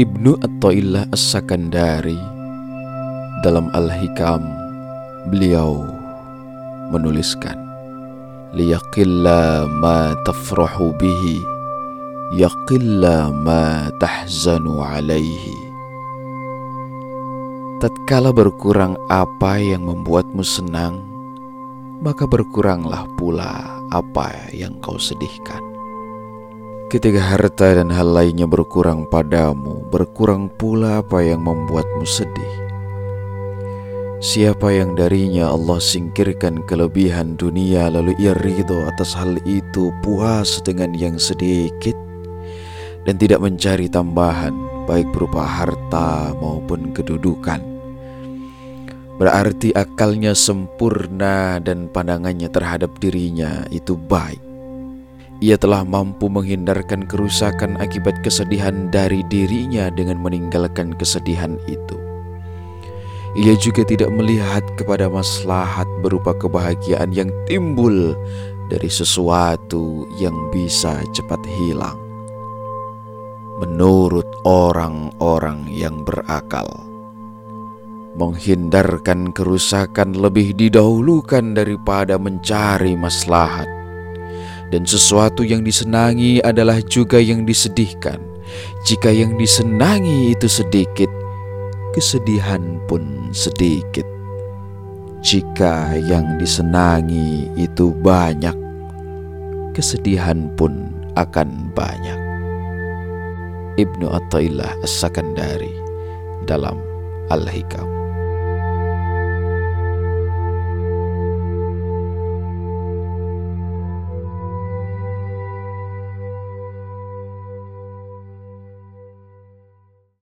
Ibnu Atta'illah As-Sakandari dalam Al-Hikam beliau menuliskan liyaqilla ma tafrahu bihi yaqilla ma tahzanu alaihi. Tatkala berkurang apa yang membuatmu senang maka berkuranglah pula apa yang kau sedihkan Ketika harta dan hal lainnya berkurang padamu, berkurang pula apa yang membuatmu sedih. Siapa yang darinya Allah singkirkan kelebihan dunia lalu ia ridho atas hal itu puas dengan yang sedikit dan tidak mencari tambahan baik berupa harta maupun kedudukan. Berarti akalnya sempurna dan pandangannya terhadap dirinya itu baik ia telah mampu menghindarkan kerusakan akibat kesedihan dari dirinya dengan meninggalkan kesedihan itu. Ia juga tidak melihat kepada maslahat berupa kebahagiaan yang timbul dari sesuatu yang bisa cepat hilang. Menurut orang-orang yang berakal, menghindarkan kerusakan lebih didahulukan daripada mencari maslahat dan sesuatu yang disenangi adalah juga yang disedihkan. Jika yang disenangi itu sedikit, kesedihan pun sedikit. Jika yang disenangi itu banyak, kesedihan pun akan banyak. Ibnu Atta'illah As-Sakandari dalam Al-Hikam